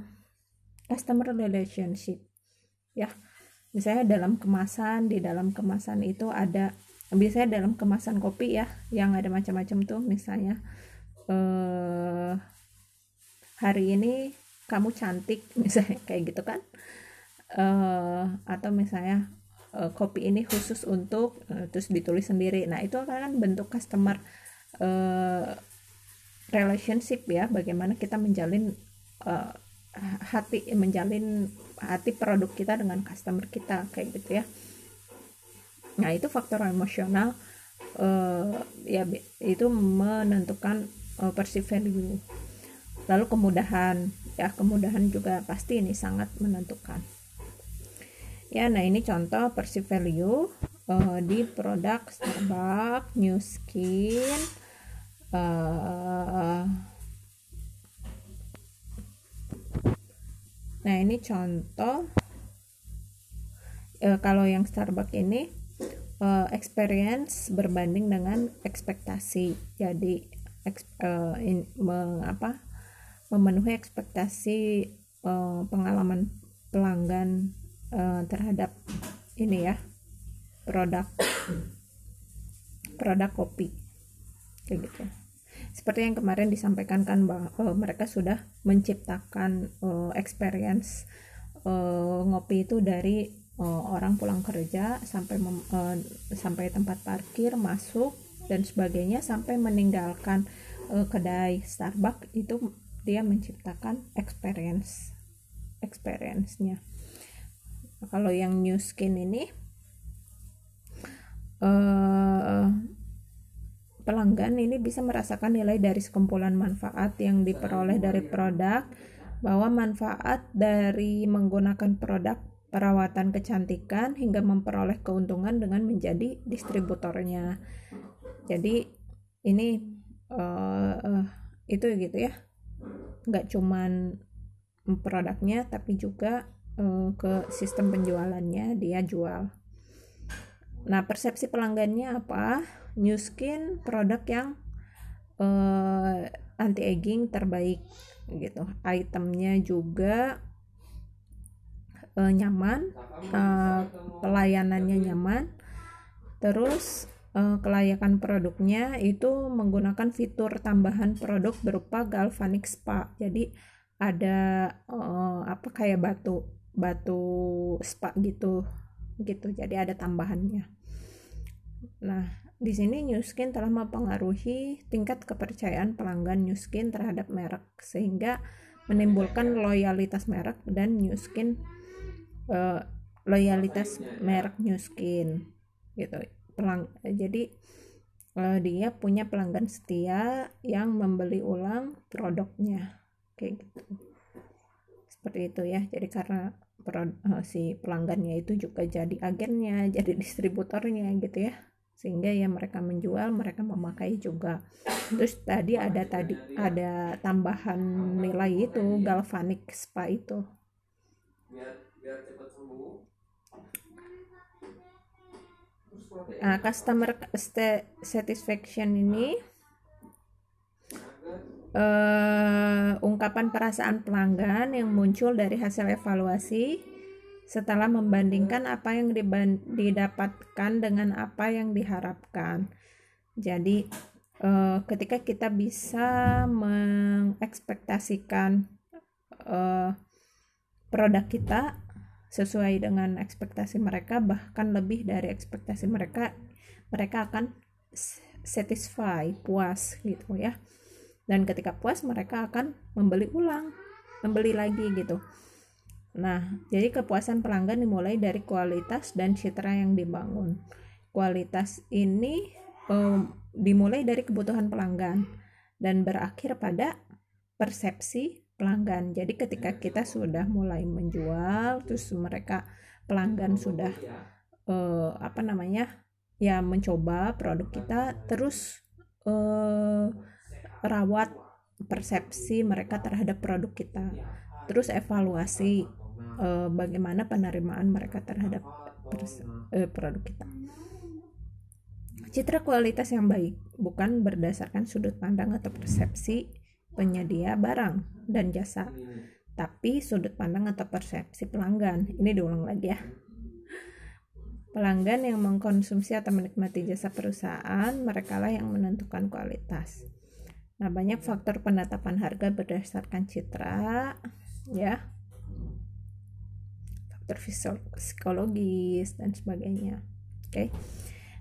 customer relationship ya. Misalnya dalam kemasan di dalam kemasan itu ada biasanya dalam kemasan kopi ya yang ada macam-macam tuh misalnya eh, hari ini kamu cantik misalnya kayak gitu kan. Eh, atau misalnya eh, kopi ini khusus untuk eh, terus ditulis sendiri. Nah itu kan bentuk customer eh, relationship ya. Bagaimana kita menjalin eh, hati menjalin hati produk kita dengan customer kita kayak gitu ya. Nah itu faktor emosional uh, ya itu menentukan uh, perceived value lalu kemudahan ya kemudahan juga pasti ini sangat menentukan ya nah ini contoh perceived value uh, di produk Starbucks New Skin uh, Nah, ini contoh e, kalau yang Starbucks ini e, experience berbanding dengan ekspektasi. Jadi eks, e, in, me, apa, memenuhi ekspektasi e, pengalaman pelanggan e, terhadap ini ya produk produk kopi. Kayak gitu. Seperti yang kemarin disampaikan kan bahwa uh, mereka sudah menciptakan uh, experience uh, ngopi itu dari uh, orang pulang kerja sampai mem, uh, sampai tempat parkir masuk dan sebagainya sampai meninggalkan uh, kedai Starbucks itu dia menciptakan experience experience-nya. Kalau yang new skin ini uh, pelanggan ini bisa merasakan nilai dari sekumpulan manfaat yang diperoleh dari produk bahwa manfaat dari menggunakan produk perawatan kecantikan hingga memperoleh keuntungan dengan menjadi distributornya. Jadi ini uh, uh, itu gitu ya nggak cuman produknya tapi juga uh, ke sistem penjualannya dia jual. Nah persepsi pelanggannya apa? New Skin produk yang uh, eh, anti aging terbaik gitu. Itemnya juga uh, nyaman uh, pelayanannya nyaman. Terus uh, kelayakan produknya itu menggunakan fitur tambahan produk berupa galvanic spa. Jadi ada uh, apa kayak batu batu spa gitu gitu. Jadi ada tambahannya. Nah di sini New Skin telah mempengaruhi tingkat kepercayaan pelanggan New Skin terhadap merek sehingga menimbulkan loyalitas merek dan New Skin uh, loyalitas merek New Skin gitu pelang jadi uh, dia punya pelanggan setia yang membeli ulang produknya kayak gitu. Seperti itu ya jadi karena uh, si pelanggannya itu juga jadi agennya jadi distributornya gitu ya. Sehingga ya mereka menjual mereka memakai juga. Terus tadi ada tadi ada tambahan nilai itu galvanic spa itu Nah, customer satisfaction ini uh, ungkapan perasaan pelanggan yang muncul dari hasil evaluasi setelah membandingkan apa yang didapatkan dengan apa yang diharapkan. Jadi, uh, ketika kita bisa mengekspektasikan uh, produk kita sesuai dengan ekspektasi mereka bahkan lebih dari ekspektasi mereka mereka akan satisfy puas gitu ya. Dan ketika puas mereka akan membeli ulang membeli lagi gitu. Nah jadi kepuasan pelanggan dimulai dari kualitas dan citra yang dibangun. Kualitas ini um, dimulai dari kebutuhan pelanggan dan berakhir pada persepsi pelanggan. Jadi ketika kita sudah mulai menjual, terus mereka pelanggan sudah uh, apa namanya ya mencoba produk kita, terus uh, rawat persepsi mereka terhadap produk kita, terus evaluasi uh, bagaimana penerimaan mereka terhadap uh, produk kita. Citra kualitas yang baik bukan berdasarkan sudut pandang atau persepsi penyedia barang dan jasa, tapi sudut pandang atau persepsi pelanggan. Ini diulang lagi ya. Pelanggan yang mengkonsumsi atau menikmati jasa perusahaan, mereka lah yang menentukan kualitas. Nah, banyak faktor penetapan harga berdasarkan citra, ya, faktor psikologis dan sebagainya. Oke,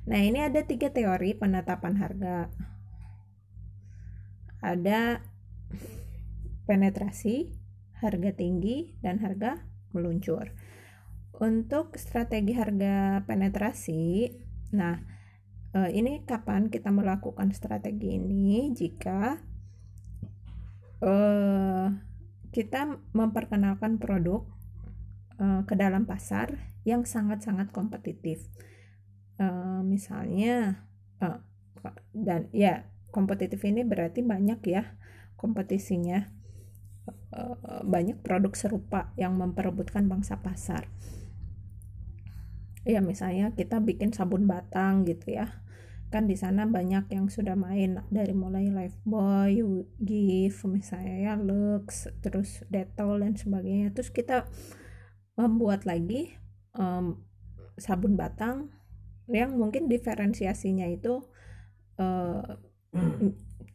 nah ini ada tiga teori penetapan harga. Ada penetrasi, harga tinggi, dan harga meluncur. Untuk strategi harga penetrasi, nah eh, ini kapan kita melakukan strategi ini? Jika uh, kita memperkenalkan produk uh, ke dalam pasar yang sangat-sangat kompetitif. Uh, misalnya, uh, dan ya kompetitif ini berarti banyak ya kompetisinya Eh, banyak produk serupa yang memperebutkan bangsa pasar ya misalnya kita bikin sabun batang gitu ya kan di sana banyak yang sudah main dari mulai Lifebuoy, Give, misalnya ya Lux, terus Dettol dan sebagainya. Terus kita membuat lagi um, sabun batang yang mungkin diferensiasinya itu uh,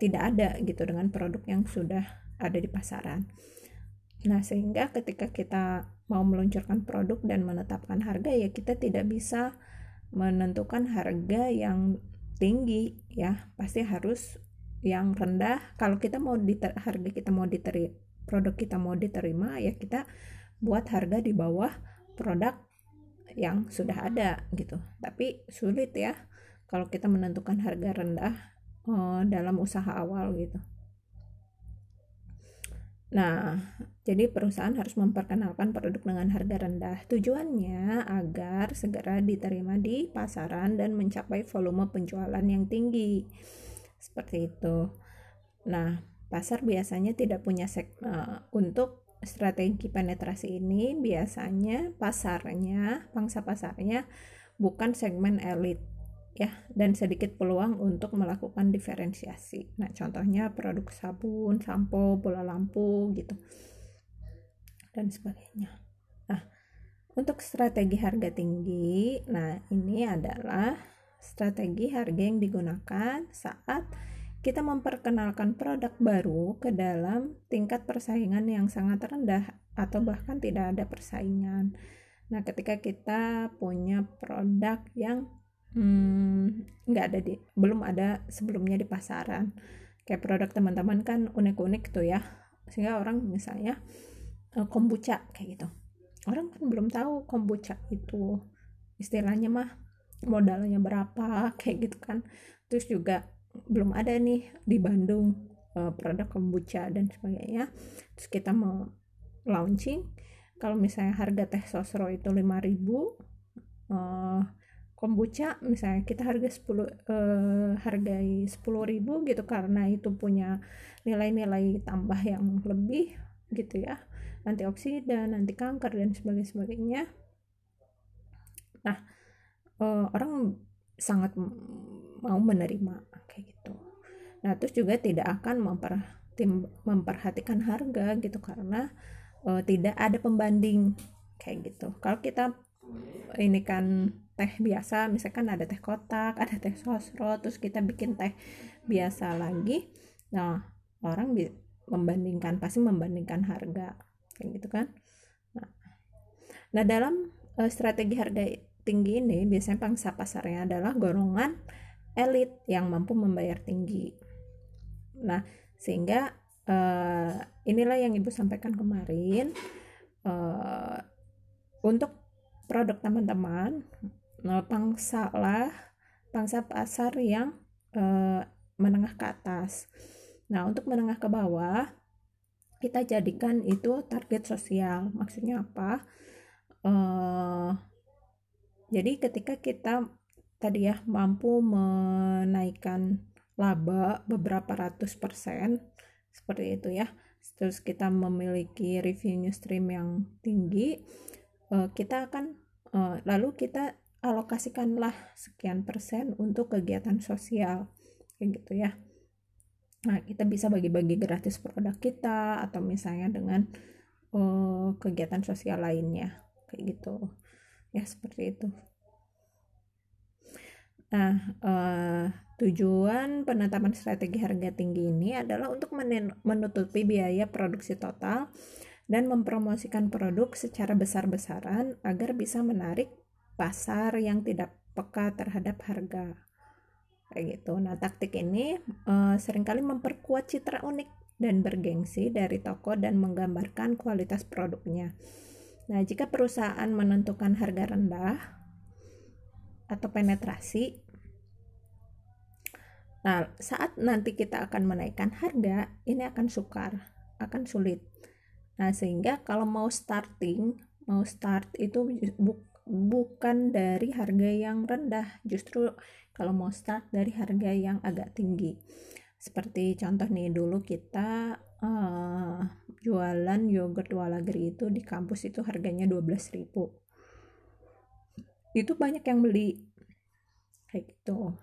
tidak ada gitu dengan produk yang sudah ada di pasaran. Nah, sehingga ketika kita mau meluncurkan produk dan menetapkan harga ya kita tidak bisa menentukan harga yang tinggi ya, pasti harus yang rendah. Kalau kita mau diter harga kita mau diterima produk kita mau diterima ya kita buat harga di bawah produk yang sudah ada gitu. Tapi sulit ya kalau kita menentukan harga rendah uh, dalam usaha awal gitu. Nah, jadi perusahaan harus memperkenalkan produk dengan harga rendah. Tujuannya agar segera diterima di pasaran dan mencapai volume penjualan yang tinggi. Seperti itu. Nah, pasar biasanya tidak punya uh, untuk strategi penetrasi ini biasanya pasarnya, pangsa pasarnya bukan segmen elit ya dan sedikit peluang untuk melakukan diferensiasi. Nah, contohnya produk sabun, sampo, bola lampu gitu. Dan sebagainya. Nah, untuk strategi harga tinggi, nah ini adalah strategi harga yang digunakan saat kita memperkenalkan produk baru ke dalam tingkat persaingan yang sangat rendah atau bahkan tidak ada persaingan. Nah, ketika kita punya produk yang hmm, nggak ada di belum ada sebelumnya di pasaran. Kayak produk teman-teman kan unik-unik tuh ya. Sehingga orang misalnya uh, kombucha kayak gitu. Orang kan belum tahu kombucha itu istilahnya mah modalnya berapa kayak gitu kan. Terus juga belum ada nih di Bandung uh, produk kombucha dan sebagainya. Terus kita mau launching. Kalau misalnya harga teh sosro itu 5000 uh, kombucha misalnya kita harga 10 uh, hargai 10.000 gitu karena itu punya nilai-nilai tambah yang lebih gitu ya antioksidan, anti kanker dan sebagainya. Nah, uh, orang sangat mau menerima kayak gitu. Nah, terus juga tidak akan memper, memperhatikan harga gitu karena uh, tidak ada pembanding kayak gitu. Kalau kita ini kan teh biasa, misalkan ada teh kotak, ada teh sosro, terus kita bikin teh biasa lagi. Nah, orang membandingkan pasti membandingkan harga kayak gitu kan. Nah, nah dalam uh, strategi harga tinggi ini biasanya pangsa pasarnya adalah golongan elit yang mampu membayar tinggi. Nah, sehingga uh, inilah yang Ibu sampaikan kemarin uh, untuk produk teman-teman uh, pangsa lah pangsa pasar yang uh, menengah ke atas. Nah, untuk menengah ke bawah kita jadikan itu target sosial. Maksudnya apa? Uh, jadi ketika kita tadi ya mampu menaikkan laba beberapa ratus persen seperti itu ya terus kita memiliki revenue stream yang tinggi uh, kita akan lalu kita alokasikanlah sekian persen untuk kegiatan sosial kayak gitu ya. Nah kita bisa bagi-bagi gratis produk kita atau misalnya dengan uh, kegiatan sosial lainnya kayak gitu. Ya seperti itu. Nah uh, tujuan penetapan strategi harga tinggi ini adalah untuk menutupi biaya produksi total dan mempromosikan produk secara besar-besaran agar bisa menarik pasar yang tidak peka terhadap harga kayak gitu. Nah, taktik ini uh, sering kali memperkuat citra unik dan bergengsi dari toko dan menggambarkan kualitas produknya. Nah, jika perusahaan menentukan harga rendah atau penetrasi. Nah, saat nanti kita akan menaikkan harga, ini akan sukar, akan sulit. Nah, sehingga kalau mau starting, mau start itu bu bukan dari harga yang rendah, justru kalau mau start dari harga yang agak tinggi. Seperti contoh nih, dulu kita uh, jualan yogurt Walagri itu di kampus itu harganya 12.000 itu banyak yang beli. Kayak gitu.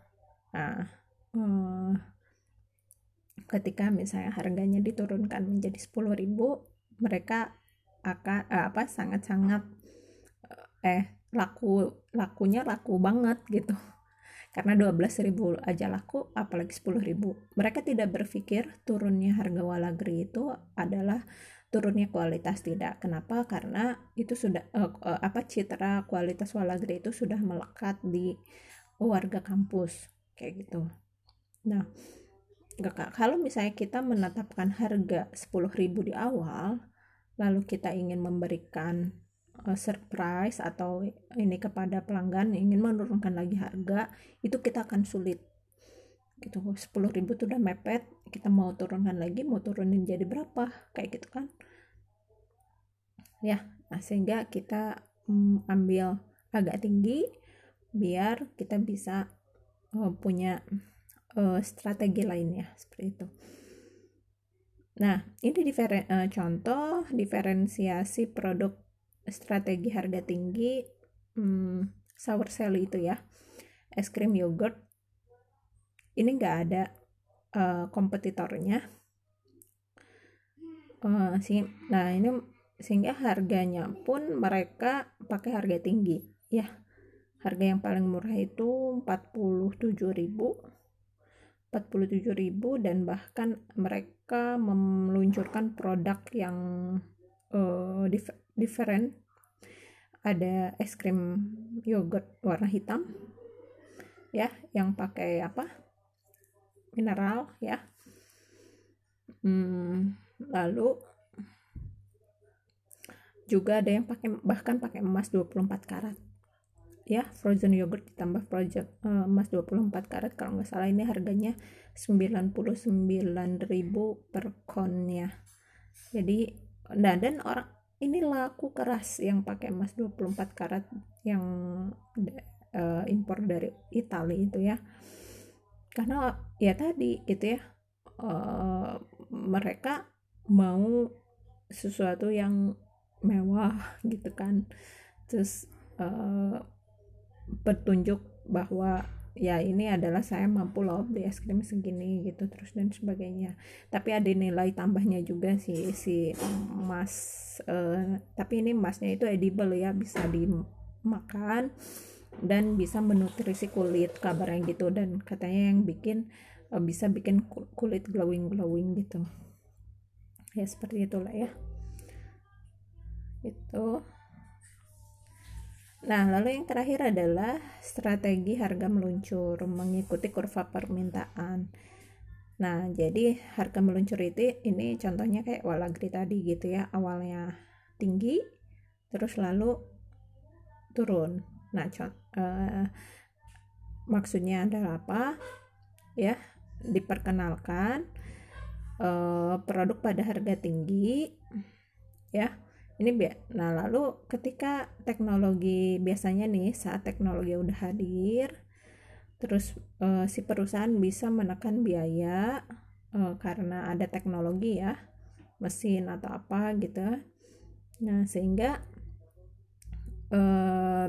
Nah hmm, ketika misalnya harganya diturunkan menjadi 10.000 mereka akan eh, apa sangat-sangat eh laku lakunya laku banget gitu. Karena 12.000 aja laku apalagi 10.000 mereka tidak berpikir turunnya harga walagri itu adalah turunnya kualitas tidak. Kenapa? Karena itu sudah uh, apa citra kualitas walagri itu sudah melekat di warga kampus kayak gitu. Nah kalau misalnya kita menetapkan harga 10.000 di awal lalu kita ingin memberikan uh, surprise atau ini kepada pelanggan ingin menurunkan lagi harga itu kita akan sulit. Gitu 10.000 itu udah mepet kita mau turunkan lagi mau turunin jadi berapa? Kayak gitu kan. Ya nah, sehingga kita mm, ambil agak tinggi biar kita bisa uh, punya uh, strategi lainnya seperti itu nah ini diferen uh, contoh diferensiasi produk strategi harga tinggi hmm, sour sally itu ya. Es krim yogurt ini enggak ada uh, kompetitornya. Uh, sih nah ini sehingga harganya pun mereka pakai harga tinggi. Ya harga yang paling murah itu 47.000 47.000 dan bahkan mereka meluncurkan produk yang uh, different. Ada es krim yogurt warna hitam ya yang pakai apa? Mineral ya. Hmm, lalu juga ada yang pakai bahkan pakai emas 24 karat ya frozen yogurt ditambah project uh, emas 24 karat. Kalau nggak salah ini harganya 99.000 per konnya jadi nah dan orang ini laku keras yang pakai emas 24 karat yang uh, impor dari Italia itu ya. Karena ya tadi gitu ya uh, mereka mau sesuatu yang mewah gitu kan. Terus uh, petunjuk bahwa ya ini adalah saya mampu loh beli es krim segini gitu terus dan sebagainya. Tapi ada nilai tambahnya juga sih si emas uh, tapi ini emasnya itu edible ya bisa dimakan dan bisa menutrisi kulit kabarnya gitu dan katanya yang bikin uh, bisa bikin kulit glowing glowing gitu. Ya seperti itulah ya. Itu Nah, lalu yang terakhir adalah strategi harga meluncur mengikuti kurva permintaan. Nah, jadi harga meluncur itu ini contohnya kayak walagri tadi gitu ya. Awalnya tinggi terus lalu turun. Nah, uh, maksudnya adalah apa? Ya, diperkenalkan uh, produk pada harga tinggi ya ini nah lalu ketika teknologi biasanya nih saat teknologi udah hadir terus uh, si perusahaan bisa menekan biaya uh, karena ada teknologi ya mesin atau apa gitu. Nah sehingga uh,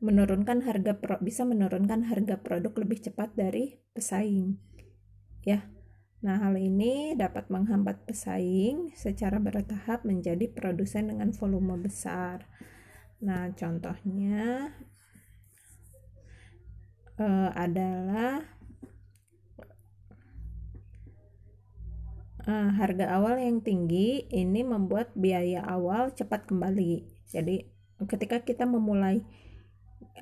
menurunkan harga pro, bisa menurunkan harga produk lebih cepat dari pesaing ya Nah, hal ini dapat menghambat pesaing secara bertahap menjadi produsen dengan volume besar. Nah, contohnya uh, adalah uh, harga awal yang tinggi ini membuat biaya awal cepat kembali. Jadi, ketika kita memulai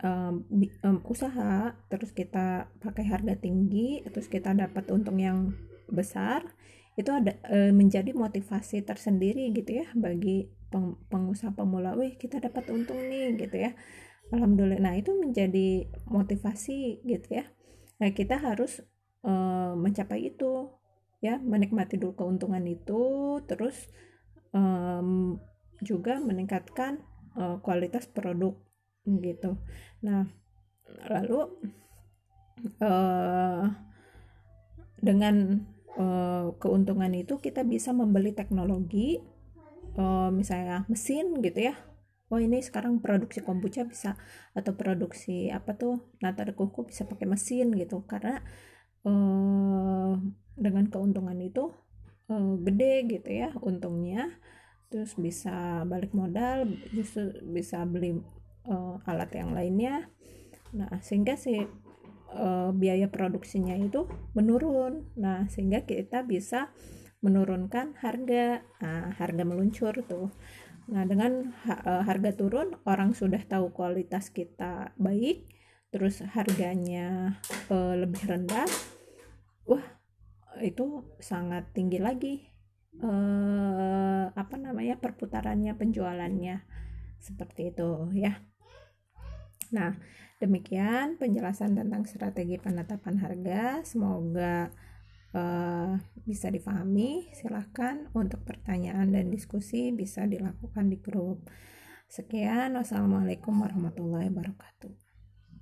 um, um, usaha, terus kita pakai harga tinggi, terus kita dapat untung yang besar itu ada e, menjadi motivasi tersendiri gitu ya bagi peng, pengusaha pemula wih kita dapat untung nih gitu ya. Alhamdulillah. Nah itu menjadi motivasi gitu ya. Nah kita harus e, mencapai itu ya menikmati dulu keuntungan itu terus e, juga meningkatkan e, kualitas produk gitu. Nah lalu e, dengan uh, keuntungan itu kita bisa membeli teknologi uh, misalnya mesin gitu ya. Oh ini sekarang produksi kombucha bisa atau produksi apa tuh nata de coco bisa pakai mesin gitu. Karena uh, dengan keuntungan itu uh, gede gitu ya untungnya. Terus bisa balik modal justru bisa beli uh, alat yang lainnya. Nah sehingga si uh, biaya produksinya itu menurun. Nah, sehingga kita bisa menurunkan harga. Nah, harga meluncur tuh. Nah, dengan uh, harga turun, orang sudah tahu kualitas kita baik, terus harganya uh, lebih rendah. Wah, itu sangat tinggi lagi uh, apa namanya perputarannya penjualannya seperti itu ya. Nah, Demikian penjelasan tentang strategi penetapan harga. Semoga uh, bisa difahami. Silahkan untuk pertanyaan dan diskusi bisa dilakukan di grup. Sekian, wassalamualaikum warahmatullahi wabarakatuh.